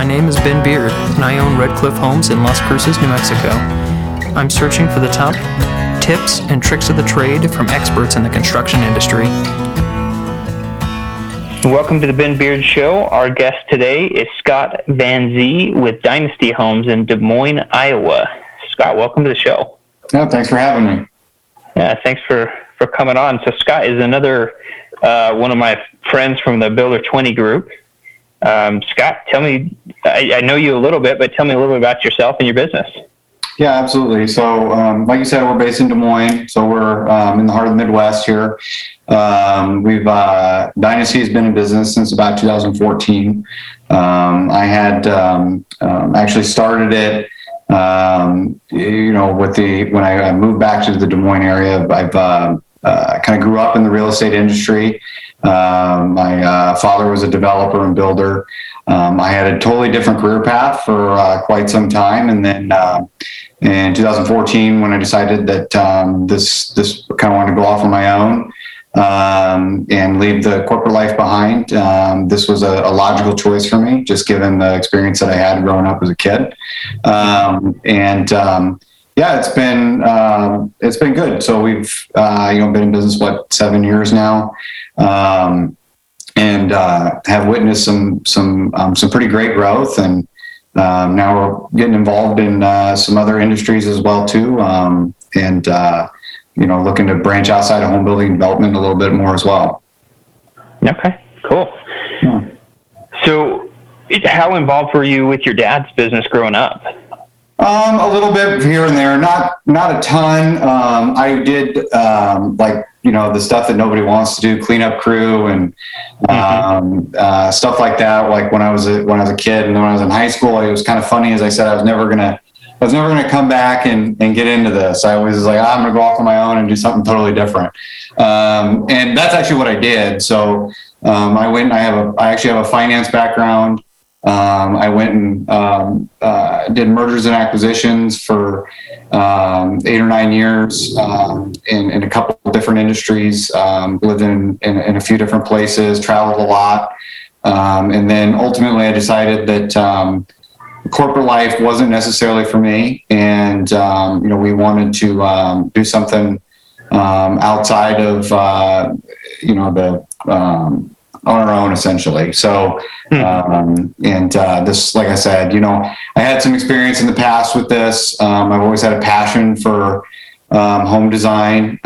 My name is Ben Beard, and I own Red Cliff Homes in Las Cruces, New Mexico. I'm searching for the top tips and tricks of the trade from experts in the construction industry. Welcome to the Ben Beard Show. Our guest today is Scott Van Zee with Dynasty Homes in Des Moines, Iowa. Scott, welcome to the show. Yeah, thanks for having me. Yeah, thanks for, for coming on. So Scott is another uh, one of my friends from the Builder 20 group. Um, Scott, tell me, I, I, know you a little bit, but tell me a little bit about yourself and your business. Yeah, absolutely. So, um, like you said, we're based in Des Moines, so we're um, in the heart of the Midwest here. Um, we've uh, Dynasty has been in business since about 2014. Um, I had um, actually started it you know, with the when I moved back to the Des Moines area, I've uh, uh, kind of grew up in the real estate industry. Um, my uh, father was a developer and builder. Um, I had a totally different career path for uh, quite some time, and then uh, in 2014, when I decided that um, this this kind of wanted to go off on my own um, and leave the corporate life behind. Um, this was a, a, logical choice for me, just given the experience that I had growing up as a kid. Um, and um, yeah, it's been um, it's been good. So we've uh, you know been in business what seven years now. Um, and uh, have witnessed some some some pretty great growth, and now we're getting involved in uh, some other industries as well too. and uh, you know, looking to branch outside of home building development a little bit more as well. Okay, cool. Yeah. So, how involved were you with your dad's business growing up? Um, a little bit here and there, not not a ton. Um, I did um, like you know the stuff that nobody wants to do, cleanup crew and mm-hmm. uh, stuff like that. Like when I was a, when I was a kid and when I was in high school, it was kind of funny. As I said, I was never gonna I was never to come back and, and get into this. I was like, I'm going to go off on my own and do something totally different. Um, and that's actually what I did. So um, I went. I have a. I actually have a finance background. Um, I went and um, uh, did mergers and acquisitions for um, eight or nine years um, in, in, a couple different industries. lived in, in, in a few different places. Traveled a lot. and then ultimately, I decided that corporate life wasn't necessarily for me, and um, you know we wanted to um, do something um, outside of uh, you know the um, on our own essentially. So hmm. um, and uh, this, like I said, you know, I had some experience in the past with this. Um, I've always had a passion for home design.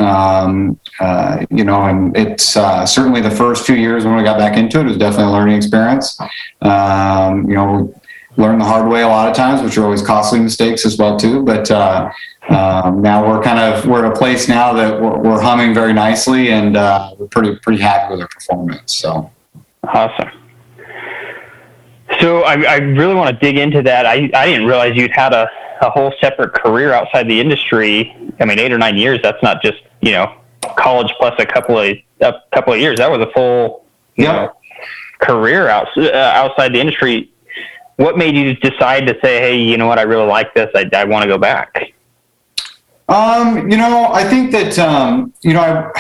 Uh, you know, and it's uh, certainly the first few years when we got back into it, it was definitely a learning experience. Um, you know, learn the hard way a lot of times, which are always costly mistakes as well too. But uh, um, now we're kind of we're at a place now that we're, we're humming very nicely, and uh, we're pretty pretty happy with our performance. So awesome. So I, I really want to dig into that. I, I didn't realize you'd had a, a whole separate career outside the industry. I mean, eight or nine years. That's not just you know college plus a couple of a couple of years. That was a full you yep. know, career out, uh, outside the industry what made you decide to say, hey, you know what, I really like this. I, I want to go back? Um, you know, I think that, um, you know, I,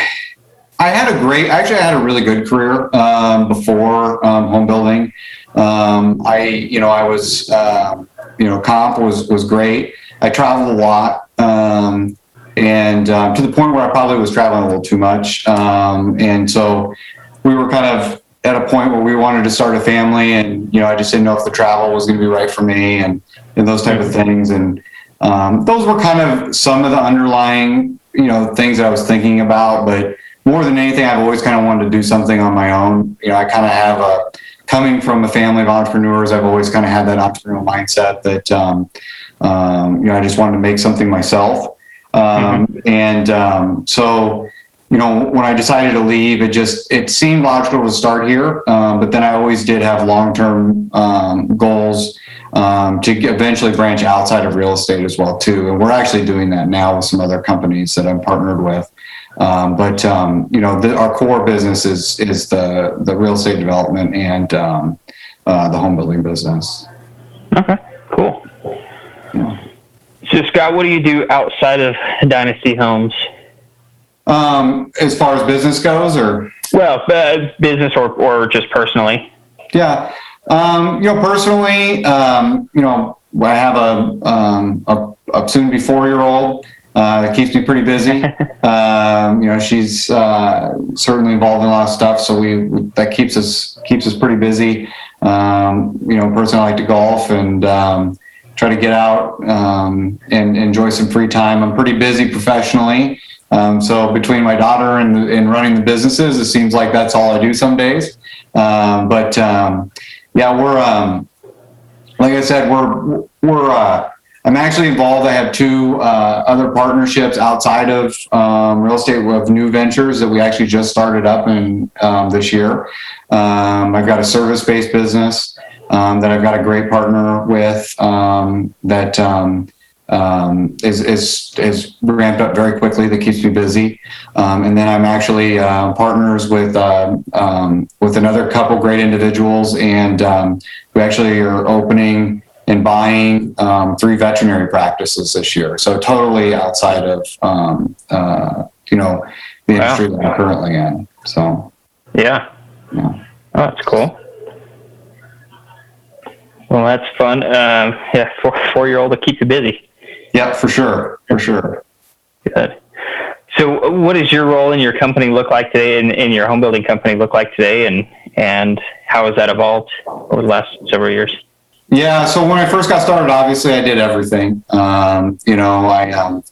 I had a great, actually, I had a really good career um, before um, home building. Um, I, you know, I was, uh, you know, comp was, was great. I traveled a lot. Um, and to the point where I probably was traveling a little too much. and so we were kind of at a point where we wanted to start a family and you know i just didn't know if the travel was going to be right for me and and those type of things and um, those were kind of some of the underlying you know things that i was thinking about but more than anything i've always kind of wanted to do something on my own you know i kind of have a coming from a family of entrepreneurs i've always kind of had that entrepreneurial mindset that um, um, you know i just wanted to make something myself um, mm-hmm. and um, so you know, when I decided to leave, it just it seemed logical to start here. Um, but then I always did have long term um, goals um, to eventually branch outside of real estate as well too. And we're actually doing that now with some other companies that I'm partnered with. Um, but um, you know, the, our core business is is the the real estate development and um, uh, the home building business. Okay, cool. Yeah. So Scott, what do you do outside of Dynasty Homes? Um, as far as business goes, or well, uh, business or or just personally. Yeah. Um, you know, personally, um, you know, I have a, um, a, a soon be four year old uh, that keeps me pretty busy. um, you know, she's uh, certainly involved in a lot of stuff, so we that keeps us keeps us pretty busy. Um, you know, personally, I like to golf and um, try to get out um, and enjoy some free time. I'm pretty busy professionally. Um, so between my daughter and, and running the businesses, it seems like that's all I do some days. Um, but um, yeah, we're um, like I said, we're we're uh, I'm actually involved. I have two uh, other partnerships outside of um, real estate with new ventures that we actually just started up in um, this year. Um, I've got a service based business um, that I've got a great partner with um, that um, is, is, is ramped up very quickly that keeps me busy. Um, and then I'm actually uh, partners with uh, um, with another couple great individuals, and um, we actually are opening and buying um, three veterinary practices this year. So totally outside of um, uh, you know the Wow. industry that I'm currently in. So Yeah. yeah. Oh, that's cool. Well, that's fun. Yeah, four four year old to keep you busy. Yeah, for sure, for sure. Good. So, what does your role in your company look like today, and in your home building company look like today, and and how has that evolved over the last several years? Yeah, so when I first got started, obviously I did everything. Um, you know, I um,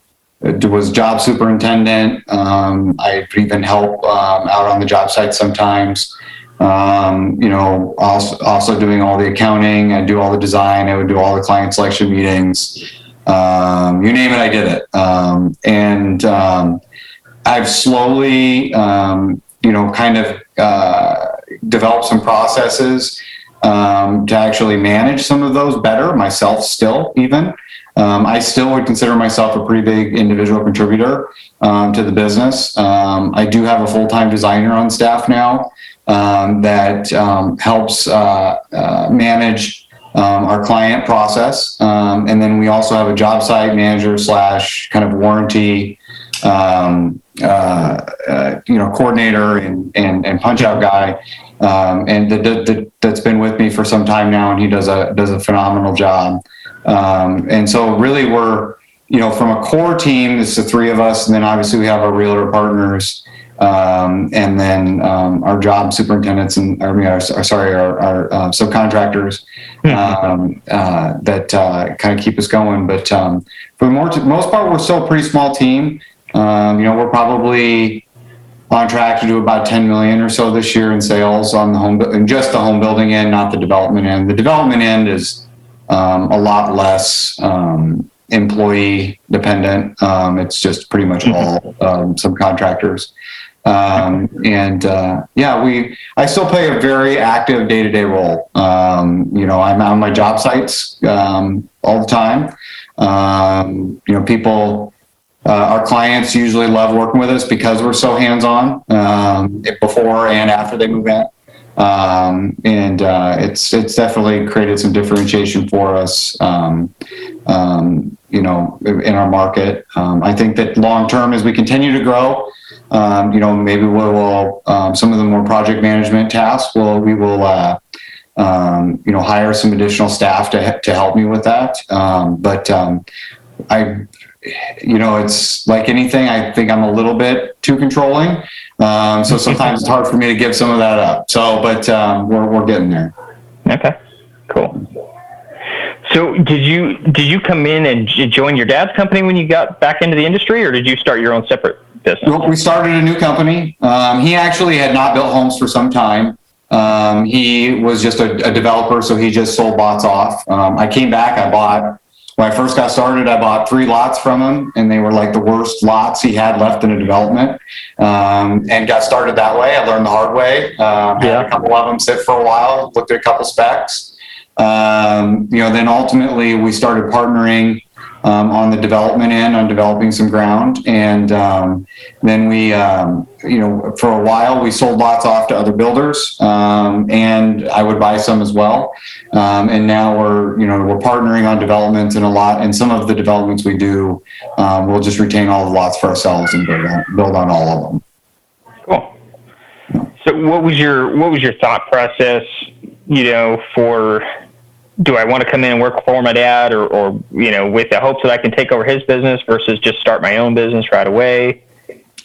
was job superintendent. Um, I even help um, out on the job site sometimes. Um, you know, also, also doing all the accounting. I do all the design. I would do all the client selection meetings. Um, you name it, I did it. Um, and um, I've slowly, um, you know, kind of uh, developed some processes um, to actually manage some of those better myself still even um, i still would consider myself a pretty big individual contributor to the business i do have a full-time designer on staff now that helps uh, uh, manage um, our client process. Um, and then we also have a job site manager slash kind of warranty um, uh, uh, you know coordinator and, and, and punch out guy. Um, and that, that, that's been with me for some time now, and he does a does a phenomenal job. Um, and so, really, we're you know from a core team, it's the three of us, and then obviously we have our realtor partners, um, and then um, our job superintendents and I mean, our, our sorry, our, our uh, subcontractors um, uh, that uh, kind of keep us going. But um, for the most part, we're still a pretty small team. Um, you know, we're probably on track to do about 10 million or so this year in sales on the home and just the home building end, not the development end. The development end is um, a lot less um, employee dependent. Um, it's just pretty much all um, subcontractors. Um, and uh, yeah, we I still play a very active day to day role. Um, you know, I'm on my job sites um, all the time. Um, you know, people uh, our clients usually love working with us because we're so hands-on um, before and after they move in, um, and uh, it's it's definitely created some differentiation for us. You know, in our market, I think that long term, as we continue to grow, um, you know, maybe we will um, some of the more project management tasks. Will we will. Uh, um, you know, hire some additional staff to to help me with that. Um, but um, I you know, it's like anything. I think I'm a little bit too controlling, um, so sometimes it's hard for me to give some of that up. So, but um, we're we're getting there. Okay, cool. So, did you did you come in and join your dad's company when you got back into the industry, or did you start your own separate business? Well, we started a new company. Um, he actually had not built homes for some time. Um, he was just a, a developer, so he just sold lots off. Um, I came back. I bought when I first got started. I bought three lots from him, and they were like the worst lots he had left in a development. Um, and got started that way. I learned the hard way. Um, had a couple of them sit for a while. Looked at a couple specs. Um, you know, then ultimately we started partnering um, on the development end, on developing some ground, and um, then we, um, you know, for a while we sold lots off to other builders, um, and I would buy some as well. Um, and now we're, you know, we're partnering on developments and a lot, and some of the developments we do, um, we'll just retain all the lots for ourselves and build on, build on all of them. Cool. So, what was your what was your thought process you know, for do I want to come in and work for my dad or, or you know, with the hopes that I can take over his business versus just start my own business right away?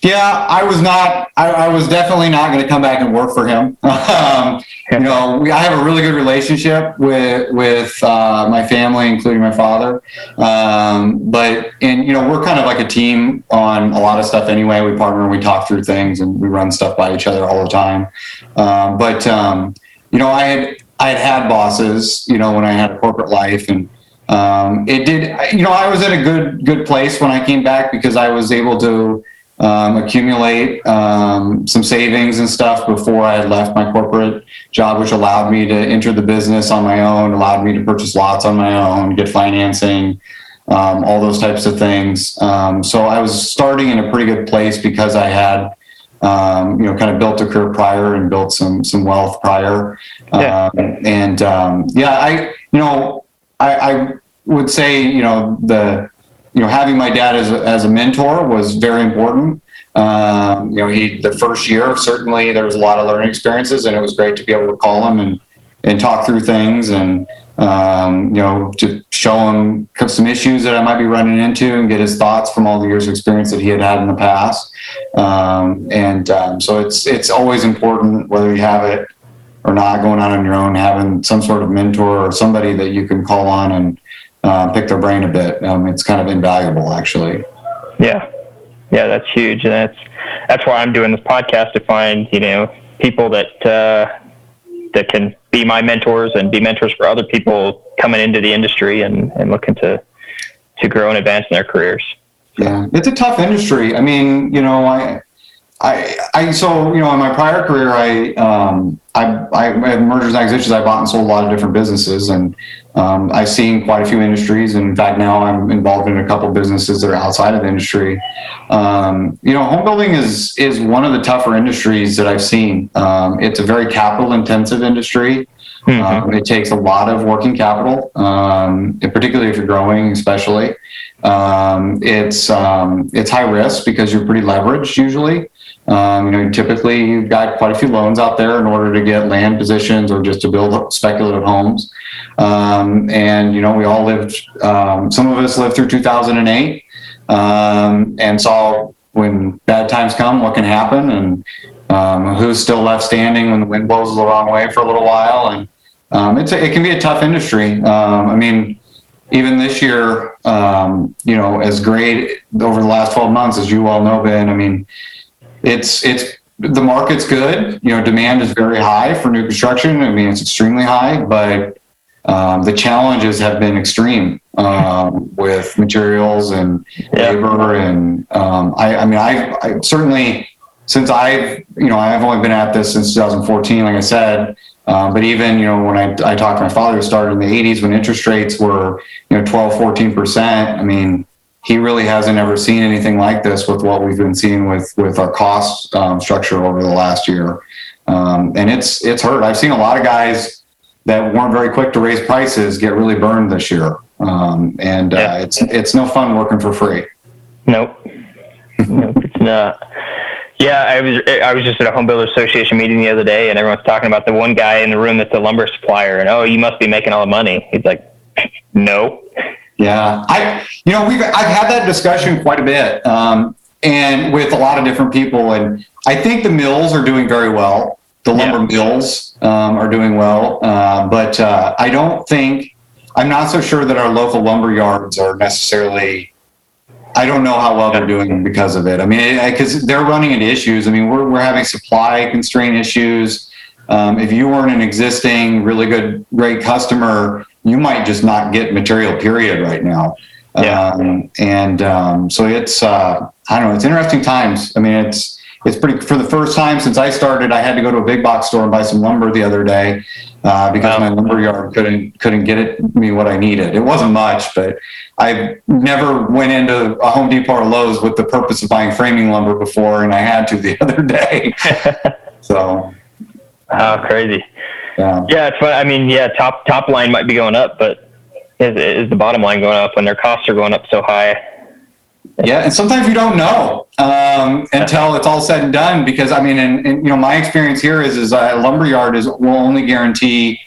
Yeah, I was not. I, I was definitely not going to come back and work for him. um, you know, we, I have a really good relationship with with uh, my family, including my father. Um, but and you know, we're kind of like a team on a lot of stuff anyway. We partner, and we talk through things, and we run stuff by each other all the time. Um, but um, you know, I had I had had bosses. You know, when I had a corporate life and. Um, it did, you know, I was at a good, good place when I came back because I was able to, um, accumulate um, some savings and stuff before I had left my corporate job, which allowed me to enter the business on my own, allowed me to purchase lots on my own, get financing, um, all those types of things. Um, so I was starting in a pretty good place because I had, um, you know, kind of built a career prior and built some some wealth prior. Yeah. Um, and yeah, I, you know, I, I would say, you know, the you know, having my dad as a, as a mentor was very important. Um, you know, he the first year certainly there was a lot of learning experiences, and it was great to be able to call him and and talk through things, and um, you know, to show him some issues that I might be running into, and get his thoughts from all the years of experience that he had had in the past. Um, and um, so it's it's always important whether you have it or not going out on your own, having some sort of mentor or somebody that you can call on and uh, pick their brain a bit. Um, it's kind of invaluable, actually. Yeah, yeah, that's huge, and that's that's why I'm doing this podcast to find you know people that uh, that can be my mentors and be mentors for other people coming into the industry and, and looking to to grow and advance in their careers. Yeah, it's a tough industry. I mean, you know, I I, I so you know in my prior career I um, I, I had mergers and acquisitions I bought and sold a lot of different businesses and um, I've seen quite a few industries and in fact now I'm involved in a couple businesses that are outside of the industry. Um, you know, home building is is one of the tougher industries that I've seen. Um, it's a very capital intensive industry. Mm-hmm. Um, it takes a lot of working capital, um, particularly if you're growing, especially. Um, it's um, it's high risk because you're pretty leveraged usually. Um, you know, typically you've got quite a few loans out there in order to get land positions or just to build speculative homes. Um, and you know, we all lived. Um, some of us lived through 2008 um, and saw when bad times come what can happen and um, who's still left standing when the wind blows the wrong way for a little while. And um, it's a, it can be a tough industry. I mean even this year, um, you know, as great over the last 12 months, as you all know, Ben, I mean, it's it's the market's good. You know, demand is very high for new construction. I mean, it's extremely high, but um, the challenges have been extreme um, with materials and yeah. labor. And um, I, I, mean, I, I certainly since I've you know I've only been at this since 2014. Like I said, um, but even, you know, when I, I talked to my father who started in the 80s when interest rates were, you know, 12, 14%, I mean, he really hasn't ever seen anything like this with what we've been seeing with with our cost um, structure over the last year, um, and it's it's hurt. I've seen a lot of guys that weren't very quick to raise prices get really burned this year, um, and uh, yeah. it's it's no fun working for free. Nope, nope, it's not. Yeah, I was I was just at a home builder association meeting the other day, and everyone's talking about the one guy in the room that's a lumber supplier, and oh, you must be making all the money. He's like, no. Yeah, I you know we've I've had that discussion quite a bit, um, and with a lot of different people, and I think the mills are doing very well. The lumber yeah. mills um, are doing well, uh, but uh, I don't think I'm not so sure that our local lumber yards are necessarily I don't know how well they're doing because of it. I mean, because they're running into issues. I mean, we're, we're having supply constraint issues. Um, if you weren't an existing really good, great customer, you might just not get material, period, right now. Yeah. Um, and um, so it's, uh, I don't know, it's interesting times. I mean, it's, it's pretty, for the first time since I started, I had to go to a big box store and buy some lumber the other day uh, because wow. my lumber yard couldn't couldn't get it me what I needed. It wasn't much, but I never went into a Home Depot or Lowe's with the purpose of buying framing lumber before, and I had to the other day. so, oh, crazy. Yeah, yeah, it's fun. I mean, yeah, top top line might be going up, but is, is the bottom line going up when their costs are going up so high? Yeah, and sometimes you don't know um, until it's all said and done. Because I mean, and, and you know, my experience here is is a lumberyard is will only guarantee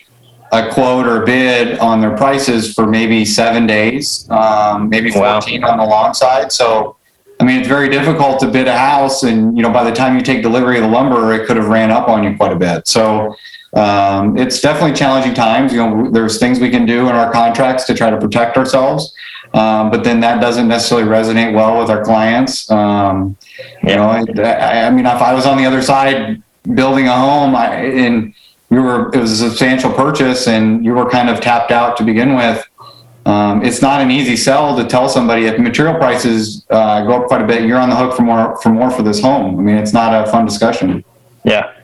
a quote or a bid on their prices for maybe seven days, um, maybe Wow. 14 on the long side. So, I mean, it's very difficult to bid a house, and you know, by the time you take delivery of the lumber, it could have ran up on you quite a bit. So, um, it's definitely challenging times. You know, there's things we can do in our contracts to try to protect ourselves, um, but then that doesn't necessarily resonate well with our clients. Um, you know, I, I mean, if I was on the other side building a home, I, and you were, it was a substantial purchase, and you were kind of tapped out to begin with. Um, it's not an easy sell to tell somebody if material prices uh, go up quite a bit, you're on the hook for more for more for this home. I mean, it's not a fun discussion. Yeah.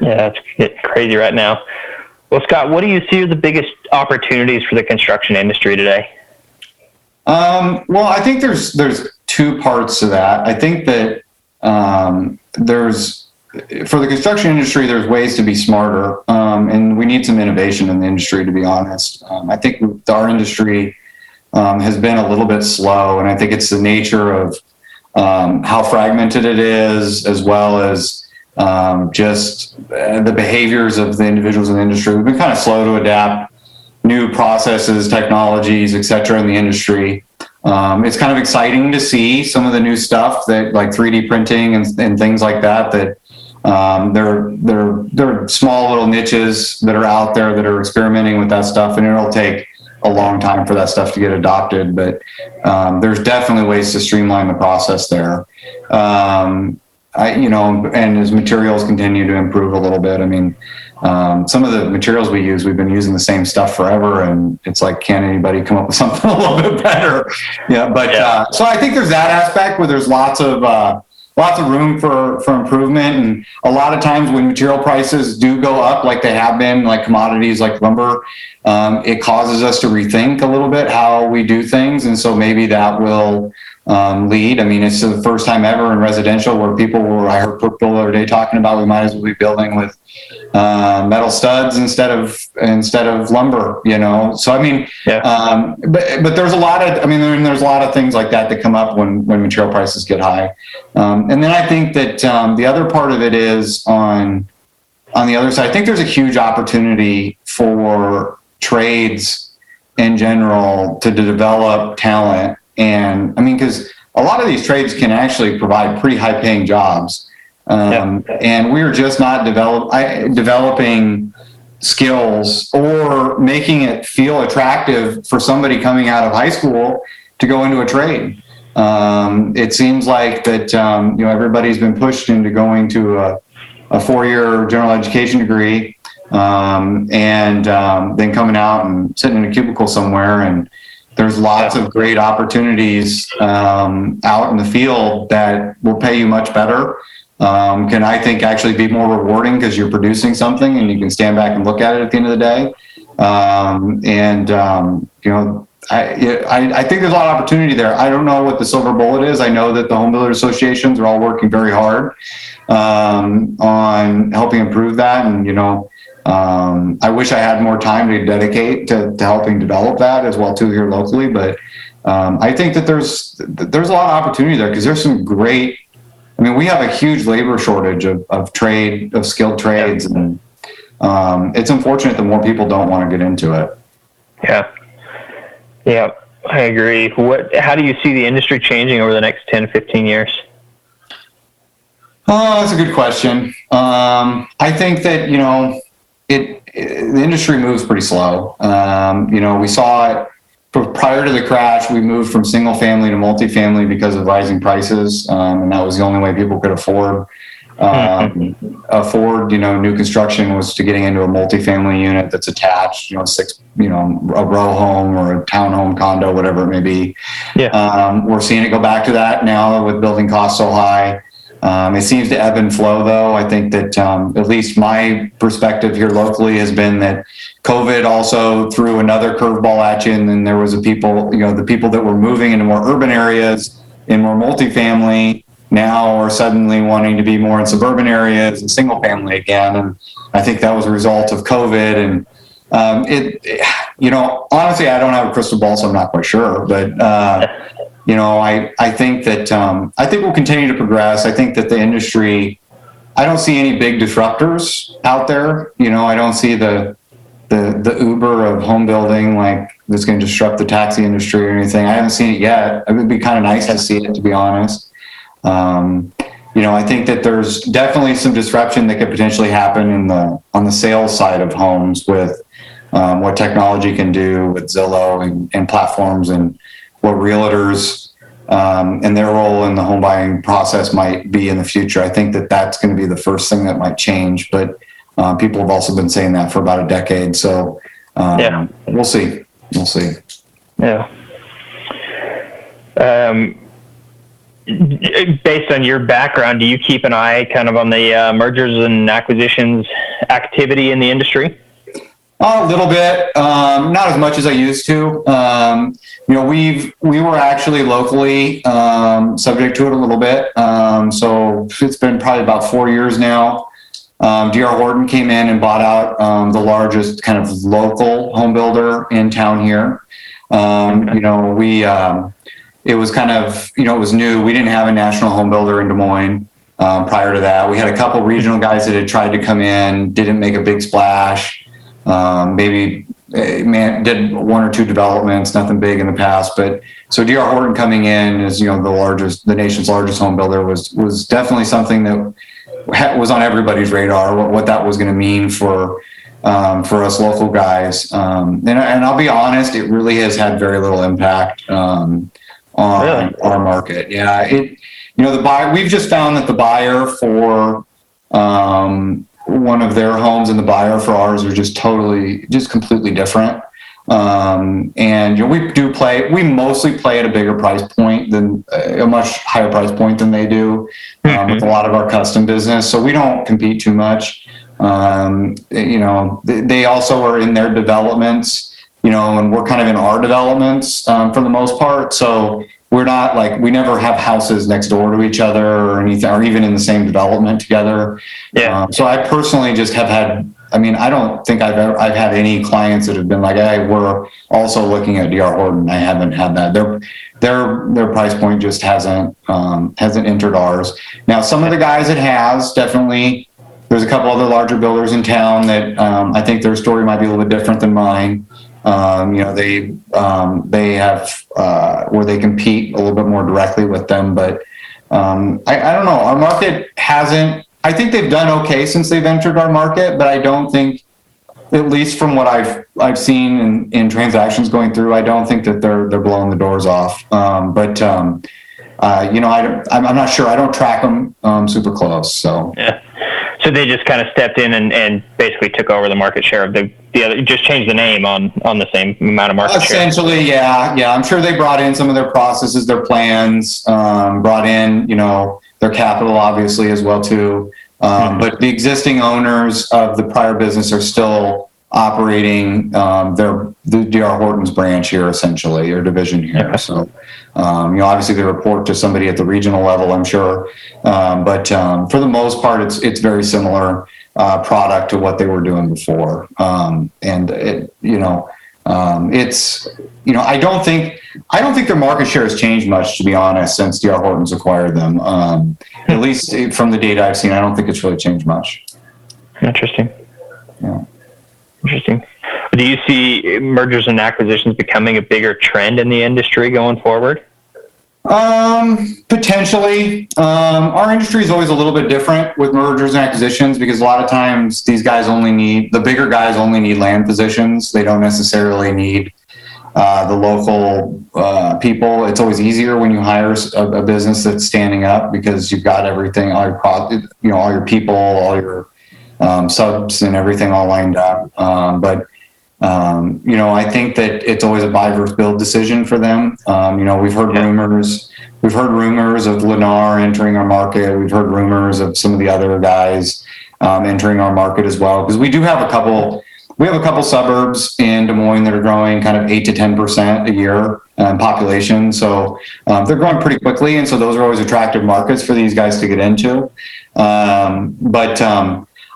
Yeah, it's crazy right now. Well, Scott, what do you see are the biggest opportunities for the construction industry today? Um, well, I think there's there's two parts to that. I think that um, there's for the construction industry, there's ways to be smarter, um, and we need some innovation in the industry. To be honest, um, I think our industry um, has been a little bit slow, and I think it's the nature of um, how fragmented it is, as well as um, just uh, the behaviors of the individuals in the industry. We've been kind of slow to adapt new processes, technologies, et cetera, in the industry. Um, it's kind of exciting to see some of the new stuff that like 3D printing and, and things like that, that um, they're, they're, they're small little niches that are out there that are experimenting with that stuff. And it'll take a long time for that stuff to get adopted, but um, there's definitely ways to streamline the process there. Um, I, you know, and as materials continue to improve a little bit, I mean, um, some of the materials we use, we've been using the same stuff forever, and it's like, can anybody come up with something a little bit better? Yeah, but Yeah. Uh, so I think there's that aspect where there's lots of uh, lots of room for for improvement, and a lot of times when material prices do go up, like they have been, like commodities like lumber, um, it causes us to rethink a little bit how we do things, and so maybe that will um, lead. I mean, it's the first time ever in residential where people were. I heard people the other day talking about we might as well be building with uh, metal studs instead of instead of lumber. You know, so I mean, Yeah. um, but but there's a lot of. I mean, there, there's a lot of things like that that come up when when material prices get high, um, and then I think that um, the other part of it is on on the other side. I think there's a huge opportunity for trades in general to develop talent and I mean, because a lot of these trades can actually provide pretty high paying jobs. Um, And we're just not develop, I, developing skills or making it feel attractive for somebody coming out of high school to go into a trade. Um, it seems like that, um, you know, everybody's been pushed into going to a, a four year general education degree um, and um, then coming out and sitting in a cubicle somewhere and there's lots of great opportunities um, out in the field that will pay you much better. Um, can I think actually be more rewarding because you're producing something and you can stand back and look at it at the end of the day. Um, and um, you know, I, I I think there's a lot of opportunity there. I don't know what the silver bullet is. I know that the home builder associations are all working very hard um, on helping improve that, and you know. Um, I wish I had more time to dedicate to, to helping develop that as well too here locally. But um, I think that there's there's a lot of opportunity there because there's some great. I mean, we have a huge labor shortage of, of trade of skilled trades, and um, it's unfortunate that more people don't want to get into it. Yeah. Yeah, I agree. What? How do you see the industry changing over the next 10, 15 years? Oh, that's a good question. Um, I think that you know it, it- the industry moves pretty slow. Um, you know, we saw it prior to the crash. We moved from single family to multifamily because of rising prices, um, and that was the only way people could afford um, afford. You know, new construction was to getting into a multifamily unit that's attached. You know, six, you know, a row home or a townhome condo, whatever it may be. Yeah. Um, we're seeing it go back to that now with building costs so high. Um, it seems to ebb and flow, though. I think that um, at least my perspective here locally has been that COVID also threw another curveball at you, and then there was a people, you know, the people that were moving into more urban areas in more multifamily now are suddenly wanting to be more in suburban areas and single family again. And I think that was a result of COVID. And um, it, you know, honestly, I don't have a crystal ball, so I'm not quite sure, but. Uh, you know, I, I think that um, I think we'll continue to progress. I think that the industry I don't see any big disruptors out there. You know, I don't see the the the Uber of home building like that's going to disrupt the taxi industry or anything. I haven't seen it yet. It would be kind of nice to see it, to be honest. Um, you know, I think that there's definitely some disruption that could potentially happen in the on the sales side of homes with um, what technology can do with Zillow and, and platforms and what realtors um, and their role in the home buying process might be in the future. I think that that's going to be the first thing that might change. But uh, people have also been saying that for about a decade. So um, yeah, we'll see. We'll see. Yeah. Um, based on your background, do you keep an eye kind of on the uh, mergers and acquisitions activity in the industry? A little bit, um, not as much as I used to. Um, you know, we've we were actually locally um, subject to it a little bit. Um, so it's been probably about four years now. Um, D.R. Horton came in and bought out um, the largest kind of local home builder in town here. you know, we it was kind of you know it was new. We didn't have a national home builder in Des Moines. prior to that, we had a couple regional guys that had tried to come in, didn't make a big splash. Um, maybe eh, man did one or two developments, nothing big in the past. But so DR Horton coming in as you know the largest, the nation's largest home builder was was definitely something that was on everybody's radar. What, what that was going to mean for um, for us local guys. Um, and, and, I'll be honest, it really has had very little impact um, on really? our market. Yeah, it you know the buyer. We've just found that the buyer for um, one of their homes and the buyer for ours are just totally, just completely different. Um, and you know, we do play. We mostly play at a bigger price point than a much higher price point than they do um, mm-hmm. with a lot of our custom business. So we don't compete too much. Um, you know, they, they, also are in their developments. You know, and we're kind of in our developments um, for the most part. So we're not like we never have houses next door to each other or anything, or even in the same development together. Yeah. Um, so I personally just have had. I mean, I don't think I've ever I've had any clients that have been like, "Hey, we're also looking at DR Horton." I haven't had that. Their their their price point just hasn't um, hasn't entered ours. Now, some of the guys it has definitely. There's a couple other larger builders in town that um, I think their story might be a little bit different than mine. Um, you know, they um, they have uh, where they compete a little bit more directly with them, but um, I, I, don't know. Our market hasn't. I think they've done okay since they've entered our market, but I don't think, at least from what I've I've seen in, in transactions going through, I don't think that they're they're blowing the doors off. Um, but um, uh, you know, I I'm, I'm not sure. I don't track them um, super close. So yeah. So they just kind of stepped in and, and basically took over the market share of the, the other, just changed the name on, on the same amount of market share. Essentially, share. yeah. Yeah. I'm sure they brought in some of their processes, their plans, um, brought in, you know, their capital obviously as well too. Um, mm-hmm. But the existing owners of the prior business are still operating um, their the DR Horton's branch here essentially or division here. Yeah. So um, you know, obviously they report to somebody at the regional level, I'm sure, um, but um, for the most part, it's it's very similar uh, product to what they were doing before, um, and it, you know, um, it's you know, I don't think I don't think their market share has changed much, to be honest, since DR Horton's acquired them. Um, at least from the data I've seen, I don't think it's really changed much. Interesting. Yeah. Interesting. Do you see mergers and acquisitions becoming a bigger trend in the industry going forward? Um, potentially. Um, our industry is always a little bit different with mergers and acquisitions because a lot of times these guys only need the bigger guys only need land positions. They don't necessarily need uh, the local uh, people. It's always easier when you hire a, a, business that's standing up because you've got everything, all your pro- you know, all your people, all your um, subs, and everything all lined up. Um, but um, you know, I think that it's always a buy versus build decision for them. Um, you know, we've heard rumors. We've heard rumors of Lennar entering our market. We've heard rumors of some of the other guys um, entering our market as well. Because we do have a couple. We have a couple suburbs in Des Moines that are growing kind of eight to ten percent a year um, population. So um, they're growing pretty quickly, and so those are always attractive markets for these guys to get into. Um, but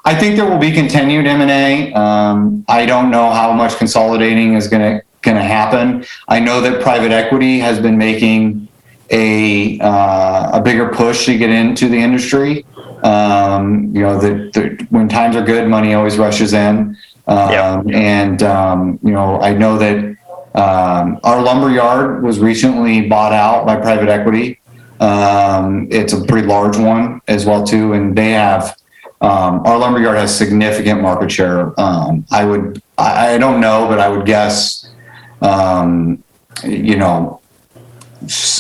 I think there will be continued M and A. Um, I don't know how much consolidating is going to going to happen. I know that private equity has been making a uh, a bigger push to get into the industry. Um, you know, the, the, when times are good, money always rushes in. Um, yeah. And, um, you know, I know that um, our lumber yard was recently bought out by private equity. Um, it's a pretty large one as well, too. And they have, um, our lumber yard has significant market share. I would, I, I, don't know, but I would guess, you know,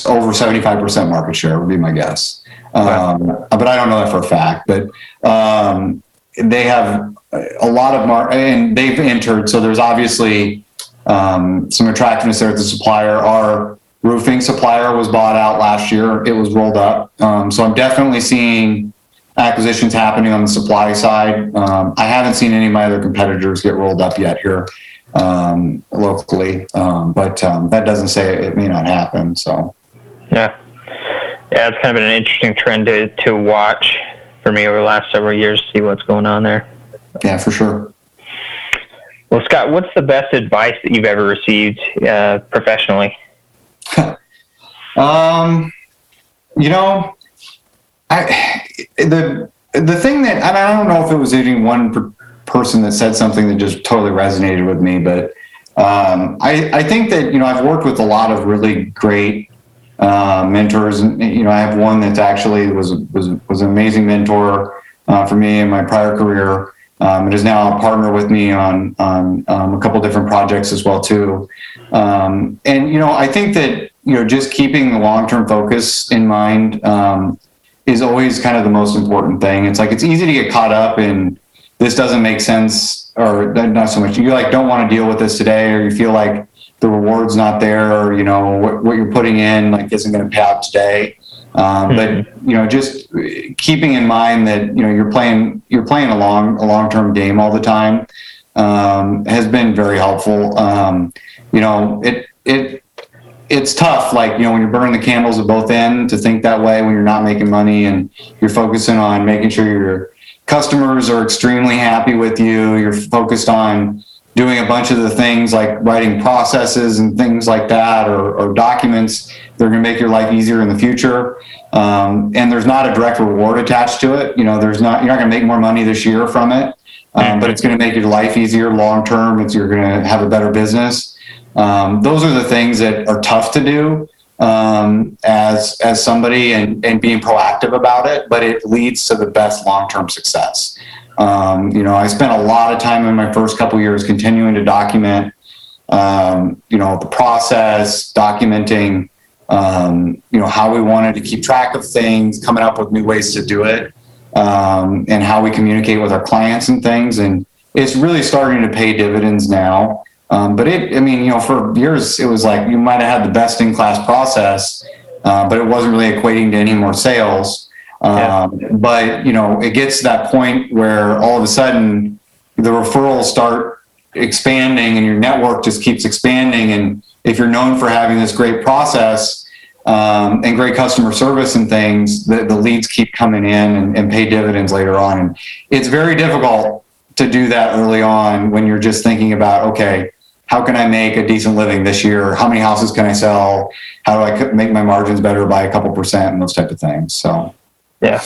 over 75% market share would be my guess. Um, but I don't know that for a fact. But um, they have a lot of mar- and they've entered. So there's obviously um, some attractiveness there at the supplier. Our roofing supplier was bought out last year. It was rolled up. Um, so I'm definitely seeing acquisitions happening on the supply side. Um, I haven't seen any of my other competitors get rolled up yet here um, locally, but that doesn't say it may not happen. So yeah yeah, it's kind of an interesting trend to, to watch for me over the last several years, see what's going on there. Yeah, for sure. Well, Scott, what's the best advice that you've ever received uh, professionally? um, you know, I the the thing that and I don't know if it was any one per, person that said something that just totally resonated with me, but um, I I think that you know I've worked with a lot of really great uh, mentors. And, you know, I have one that's actually was was was an amazing mentor uh, for me in my prior career. Um, and is now a partner with me on on um, a couple different projects as well too. Um, and you know, I think that you know just keeping the long term focus in mind um, is always kind of the most important thing. It's like it's easy to get caught up in this doesn't make sense or not so much. You like don't want to deal with this today, or you feel like the reward's not there or you know what, what you're putting in like isn't going to pay out today um, mm-hmm. but you know just keeping in mind that you know you're playing you're playing a long a long-term game all the time um, has been very helpful um, you know it it it's tough like you know when you're burning the candles at both ends to think that way when you're not making money and you're focusing on making sure your customers are extremely happy with you. You're focused on doing a bunch of the things like writing processes and things like that or, or documents that are going to make your life easier in the future. Um, and there's not a direct reward attached to it. You know there's not you're not going to make more money this year from it um, but it's going to make your life easier long term. It's you're going to have a better business um, those are the things that are tough to do um, as as somebody and, and being proactive about it but it leads to the best long-term success um, you know, I spent a lot of time in my first couple years continuing to document, um, you know, the process, documenting, um, you know, how we wanted to keep track of things, coming up with new ways to do it, um, and how we communicate with our clients and things. And it's really starting to pay dividends now. Um, but it, I mean, you know, for years it was like you might have had the best in class process, uh, but it wasn't really equating to any more sales. Um, But you know, it gets to that point where all of a sudden the referrals start expanding, and your network just keeps expanding. And if you're known for having this great process um, and great customer service and things, the, the leads keep coming in and, and pay dividends later on. And it's very difficult to do that early on when you're just thinking about okay how can I make a decent living this year? How many houses can I sell? How do I make my margins better by a couple percent and those type of things? So yeah.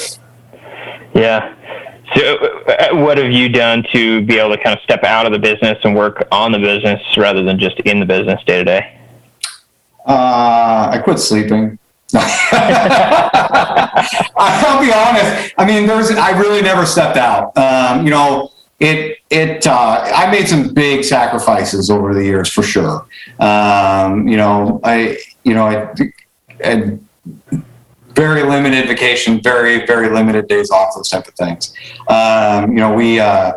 Yeah. So, uh, what have you done to be able to kind of step out of the business and work on the business rather than just in the business day to day? Uh, I quit sleeping. I'll be honest. I mean, there's. I really never stepped out. Um, you know, it. It. Uh, I made some big sacrifices over the years, for sure. Um, you know, I. You know, I. I very limited vacation, very very limited days off, those type of things. Um, you know, we uh,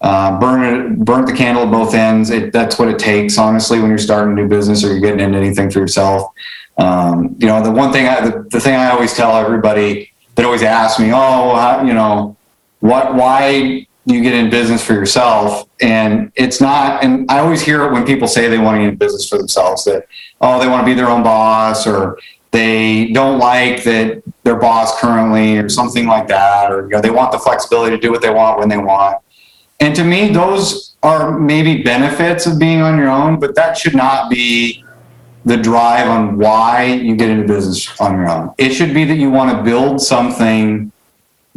uh, burn burnt the candle at both ends. It, that's what it takes, honestly, when you're starting a new business or you're getting into anything for yourself. Um, you know, the one thing, I, the, the, thing I always tell everybody that always asks me, oh, how, you know, what, why you get in business for yourself? And it's not, and I always hear it when people say they want to get in business for themselves that, oh, they want to be their own boss or they don't like that their boss currently or something like that or you know they want the flexibility to do what they want when they want and to me those are maybe benefits of being on your own but that should not be the drive on why you get into business on your own it should be that you want to build something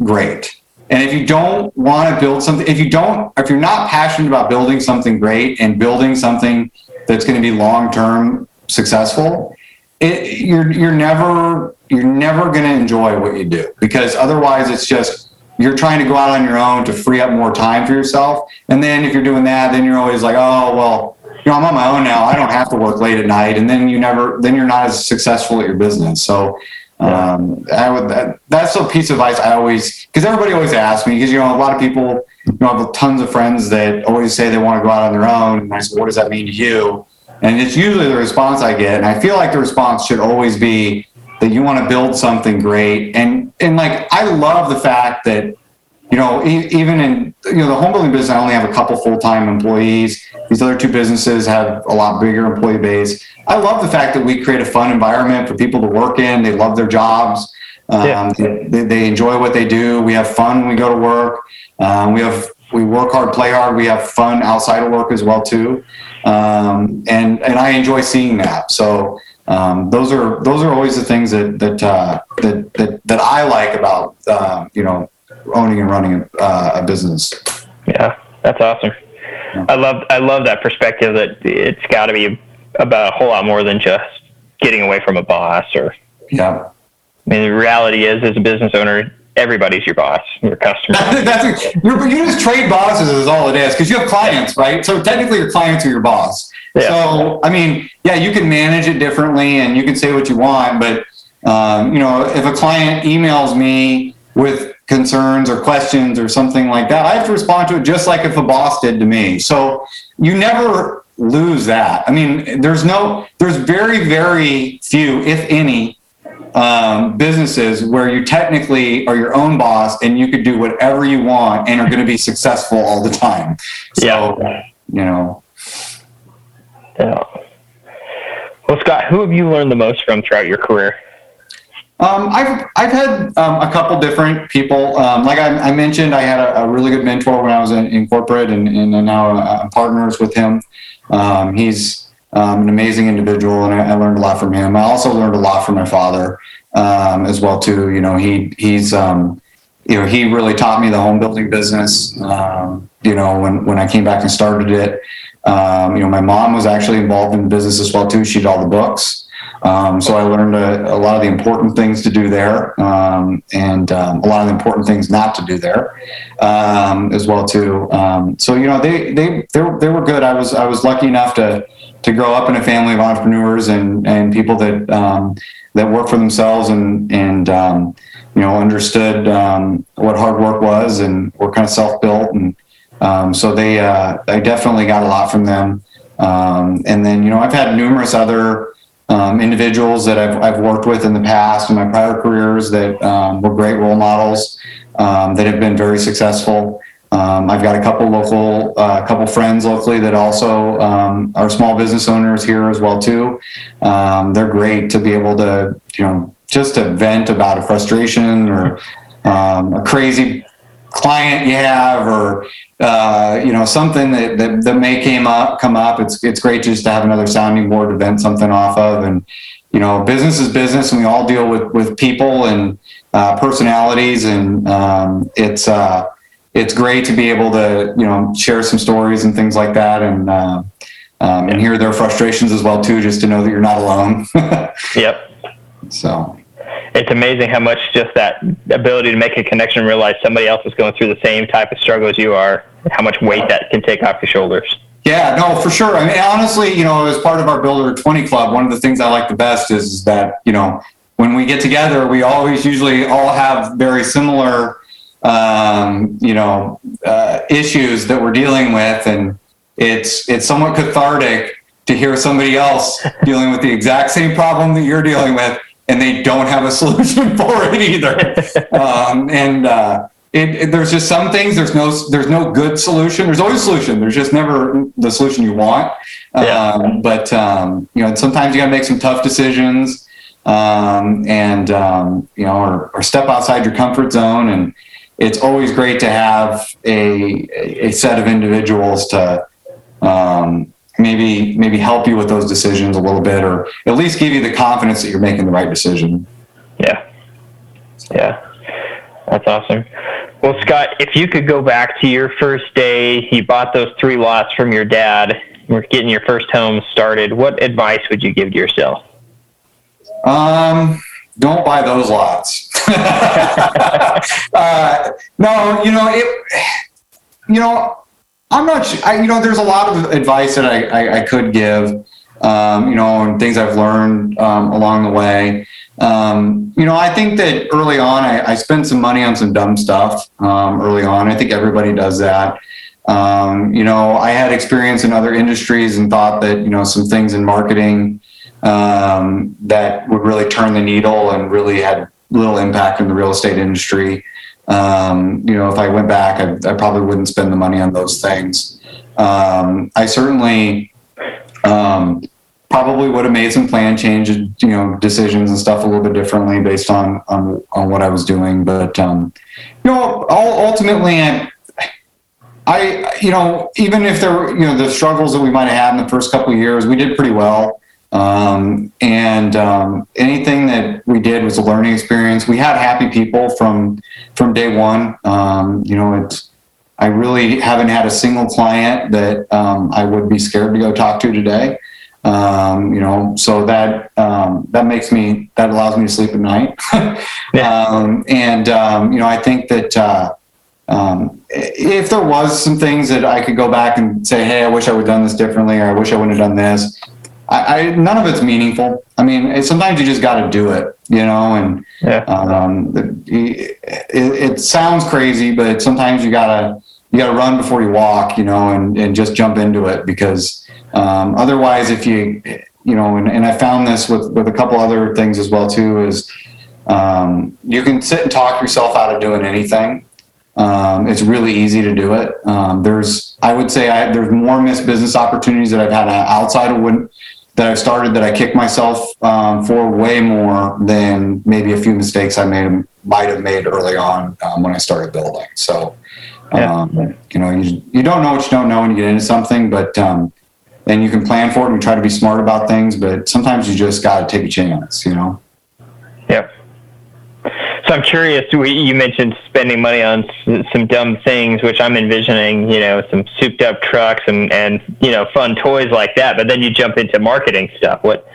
great. And if you don't want to build something, if you don't, if you're not passionate about building something great and building something that's going to be long term successful, it, you're you're never you're never going to enjoy what you do because otherwise it's just you're trying to go out on your own to free up more time for yourself. And then if you're doing that, then you're always like, oh well, you know, I'm on my own now. I don't have to work late at night. And then you never, then you're not as successful at your business. So um, I would, that, that's a piece of advice I always, because everybody always asks me, because, you know, a lot of people, you know, have tons of friends that always say they want to go out on their own. And I say, what does that mean to you? And it's usually the response I get. And I feel like the response should always be that you want to build something great. And, and like, I love the fact that, you know, even in you know the home building business, I only have a couple full time employees. These other two businesses have a lot bigger employee base. I love the fact that we create a fun environment for people to work in. They love their jobs. Um, yeah. they, they, enjoy what they do. We have fun when we go to work. Um, we have we work hard, play hard. We have fun outside of work as well too, um, and and I enjoy seeing that. So um, those are those are always the things that that uh, that, that that I like about uh, you know owning and running a, uh, a business. Yeah, that's awesome. Yeah. I love I love that perspective that it's got to be about a whole lot more than just getting away from a boss or. Yeah. I mean, the reality is, as a business owner, everybody's your boss, your customer. That's a, you're, you just trade bosses is all it is because you have clients, right? So technically, your clients are your boss. Yeah. So I mean, yeah, you can manage it differently and you can say what you want, but um, you know, if a client emails me with concerns or questions or something like that, I have to respond to it just like if a boss did to me. So you never lose that. I mean, there's no, there's very, very few, if any, um, businesses where you technically are your own boss and you could do whatever you want and are going to be successful all the time. So, yeah. you know. Yeah. Well, Scott, who have you learned the most from throughout your career? Um, I've I've had um, a couple different people. Um, like I, I, mentioned, I had a, a, really good mentor when I was in, in corporate, and, and now I'm partners with him. Um, he's um, an amazing individual, and I, I, learned a lot from him. I also learned a lot from my father um, as well too. You know, he he's you know he really taught me the home building business. you know, when when I came back and started it. you know, my mom was actually involved in the business as well too. She did all the books. Um, so I learned a, a, lot of the important things to do there, um, and um, a lot of the important things not to do there, um, as well too. Um, so you know, they they they were, they were good. I was I was lucky enough to to grow up in a family of entrepreneurs and and people that um, that work for themselves and and you know understood what hard work was and were kind of self built and so they uh, I definitely got a lot from them. and then you know I've had numerous other um, individuals that I've, I've worked with in the past in my prior careers that um, were great role models um, that have been very successful. Um, I've got a couple local, a uh, couple friends locally that also um, are small business owners here as well too. Um, they're great to be able to, you know, just to vent about a frustration or a crazy client you have or uh, you know something that, that, that may came up come up. It's it's great just to have another sounding board to vent something off of. And you know business is business and we all deal with with people and uh, personalities. And um, it's uh, it's great to be able to you know share some stories and things like that. And uh, um, and hear their frustrations as well too just to know that you're not alone. Yep. So it's amazing how much just that ability to make a connection and realize somebody else is going through the same type of struggle as you are, how much weight that can take off your shoulders. Yeah, no, for sure. I mean, honestly, you know, as part of our Builder 20 Club, one of the things I like the best is that, you know, when we get together, we always usually all have very similar, um, you know, uh, issues that we're dealing with. And it's, it's somewhat cathartic to hear somebody else dealing with the exact same problem that you're dealing with and they don't have a solution for it either. um, and uh, it, it, there's just some things there's no there's no good solution. There's always a solution. There's just never the solution you want. Yeah. Um, but um, you know, sometimes you got to make some tough decisions, um, and um, you know, or, or step outside your comfort zone. And it's always great to have a a set of individuals to um, maybe maybe help you with those decisions a little bit or at least give you the confidence that you're making the right decision yeah yeah That's awesome. Well, Scott, if you could go back to your first day, you bought those three lots from your dad, we're getting your first home started. What advice would you give to yourself? Um, don't buy those lots. uh, no, you know it. You know, I'm not. Sure, you know, there's a lot of advice that I, I, I could give. Um, you know, and things I've learned um, along the way. Um, you know, I think that early on, I, I, spent some money on some dumb stuff um, early on. I think everybody does that. Um, you know, I had experience in other industries and thought that you know some things in marketing um, that would really turn the needle and really had little impact in the real estate industry. Um, you know, if I went back, I, I, probably wouldn't spend the money on those things. Um, I certainly um, probably would have made some plan changes, you know, decisions and stuff a little bit differently based on on, on what I was doing. But um, you know, ultimately, I, I, you know, even if there were, you know, the struggles that we might have had in the first couple of years, we did pretty well. Um, and um, anything that we did was a learning experience. We had happy people from from day one. Um, you know, it's I really haven't had a single client that um, I would be scared to go talk to today. Um, you know, so that um, that makes me that allows me to sleep at night. yeah. and you know, I think that. Uh, um, if there was some things that I could go back and say, hey, I wish I would have done this differently, or I wish I wouldn't have done this, I, I none of it's meaningful. I mean, sometimes you just got to do it, you know, and yeah. um, it, it, it, sounds crazy, but sometimes you gotta you gotta run before you walk, you know, and, and just jump into it because um, otherwise, if you you know, and, and I found this with with a couple other things as well too is um, you can sit and talk yourself out of doing anything um, it's really easy to do it. Um, there's, I would say, I, there's more missed business opportunities that I've had outside of when that I've started that I kick myself um, for way more than maybe a few mistakes I made might have made early on um, when I started building. So, yeah. Um, you know, you, you don't know what you don't know when you get into something, but um, and you can plan for it and try to be smart about things, but sometimes you just got to take a chance, you know. So I'm curious. You mentioned spending money on some dumb things, which I'm envisioning. You know, some souped-up trucks and and you know fun toys like that. But then you jump into marketing stuff. What?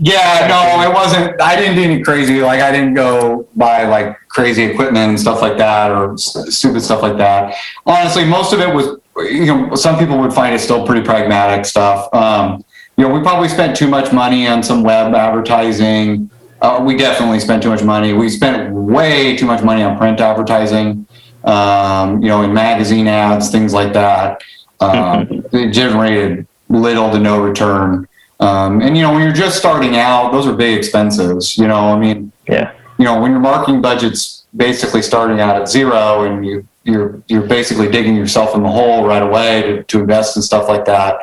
Yeah, no, it wasn't. I didn't do any crazy. Like I didn't go buy like crazy equipment and stuff like that, or stupid stuff like that. Honestly, most of it was. You know, some people would find it still pretty pragmatic stuff. Um, you know, we probably spent too much money on some web advertising uh, we definitely spent too much money. We spent way too much money on print advertising, um, you know, in magazine ads, things like that. Um, mm-hmm. It generated little to no return. Um, and you know, when you're just starting out, those are big expenses. You know, I mean, yeah. You know, when your marketing budget's basically starting out at zero, and you you're you're basically digging yourself in the hole right away to, to invest in stuff like that.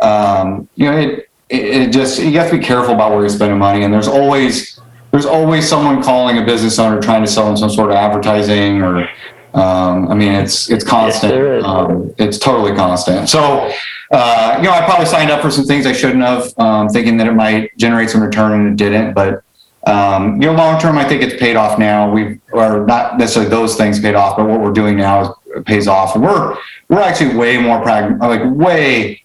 Um, you know, it, it, it just you have to be careful about where you're spending money, and there's always there's always someone calling a business owner trying to sell them some sort of advertising or um, I mean it's it's constant. Yes, um, it's totally constant. So uh, you know I probably signed up for some things I shouldn't have, um, thinking that it might generate some return and it didn't. But um, you know long term I think it's paid off now. We've or not necessarily those things paid off, but what we're doing now is pays off. And we're we're actually way more pragmatic, like way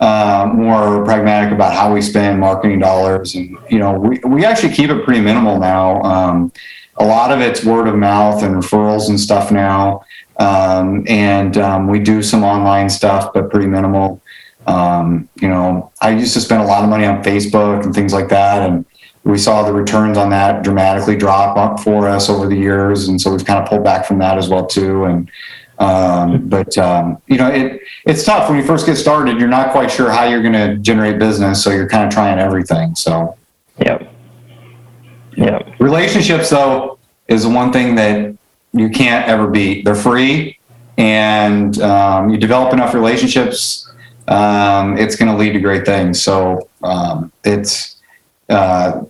uh, more pragmatic about how we spend marketing dollars. And, you know, we, we actually keep it pretty minimal now. Um, a lot of it's word of mouth and referrals and stuff now. Um, and um, we do some online stuff, but pretty minimal. Um, you know, I used to spend a lot of money on Facebook and things like that. And we saw the returns on that dramatically drop up for us over the years. And so we've kind of pulled back from that as well, too. And, um, but um, you know, it it's tough when you first get started. You're not quite sure how you're going to generate business, so you're kind of trying everything. So, yep, yep. Relationships, though, is one thing that you can't ever beat. They're free, and um, you develop enough relationships, um, it's going to lead to great things. So, um, it's uh,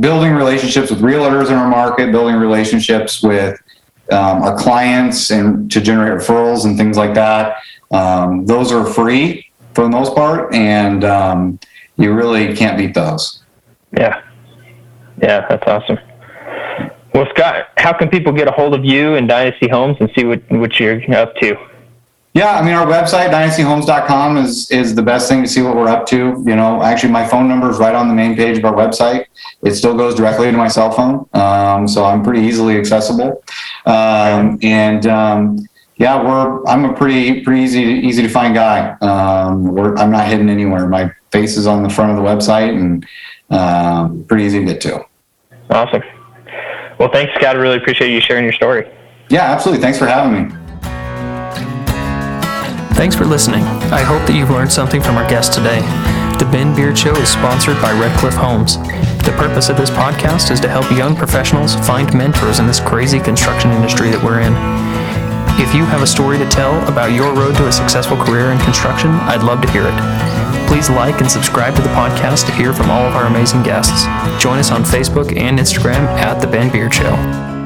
building relationships with realtors in our market, building relationships with um, our clients and to generate referrals and things like that. Um, those are free for the most part, and um, you really can't beat those. Yeah, yeah, that's awesome. Well, Scott, how can people get a hold of you and Dynasty Homes and see what, what you're up to? Yeah, I mean, our website, dynastyhomes.com, is, is the best thing to see what we're up to. You know, actually, my phone number is right on the main page of our website. It still goes directly to my cell phone. Um, so I'm pretty easily accessible. Um, and, um, yeah, we're, I'm a pretty, pretty easy, easy to find guy. Um, we're, I'm not hidden anywhere. My face is on the front of the website and, um, pretty easy to get to. Awesome. Well, thanks, Scott. I really appreciate you sharing your story. Yeah, absolutely. Thanks for having me. Thanks for listening. I hope that you've learned something from our guest today. The Ben Beard Show is sponsored by Red Cliff Homes. The purpose of this podcast is to help young professionals find mentors in this crazy construction industry that we're in. If you have a story to tell about your road to a successful career in construction, I'd love to hear it. Please like and subscribe to the podcast to hear from all of our amazing guests. Join us on Facebook and Instagram at The Ben Beard Show.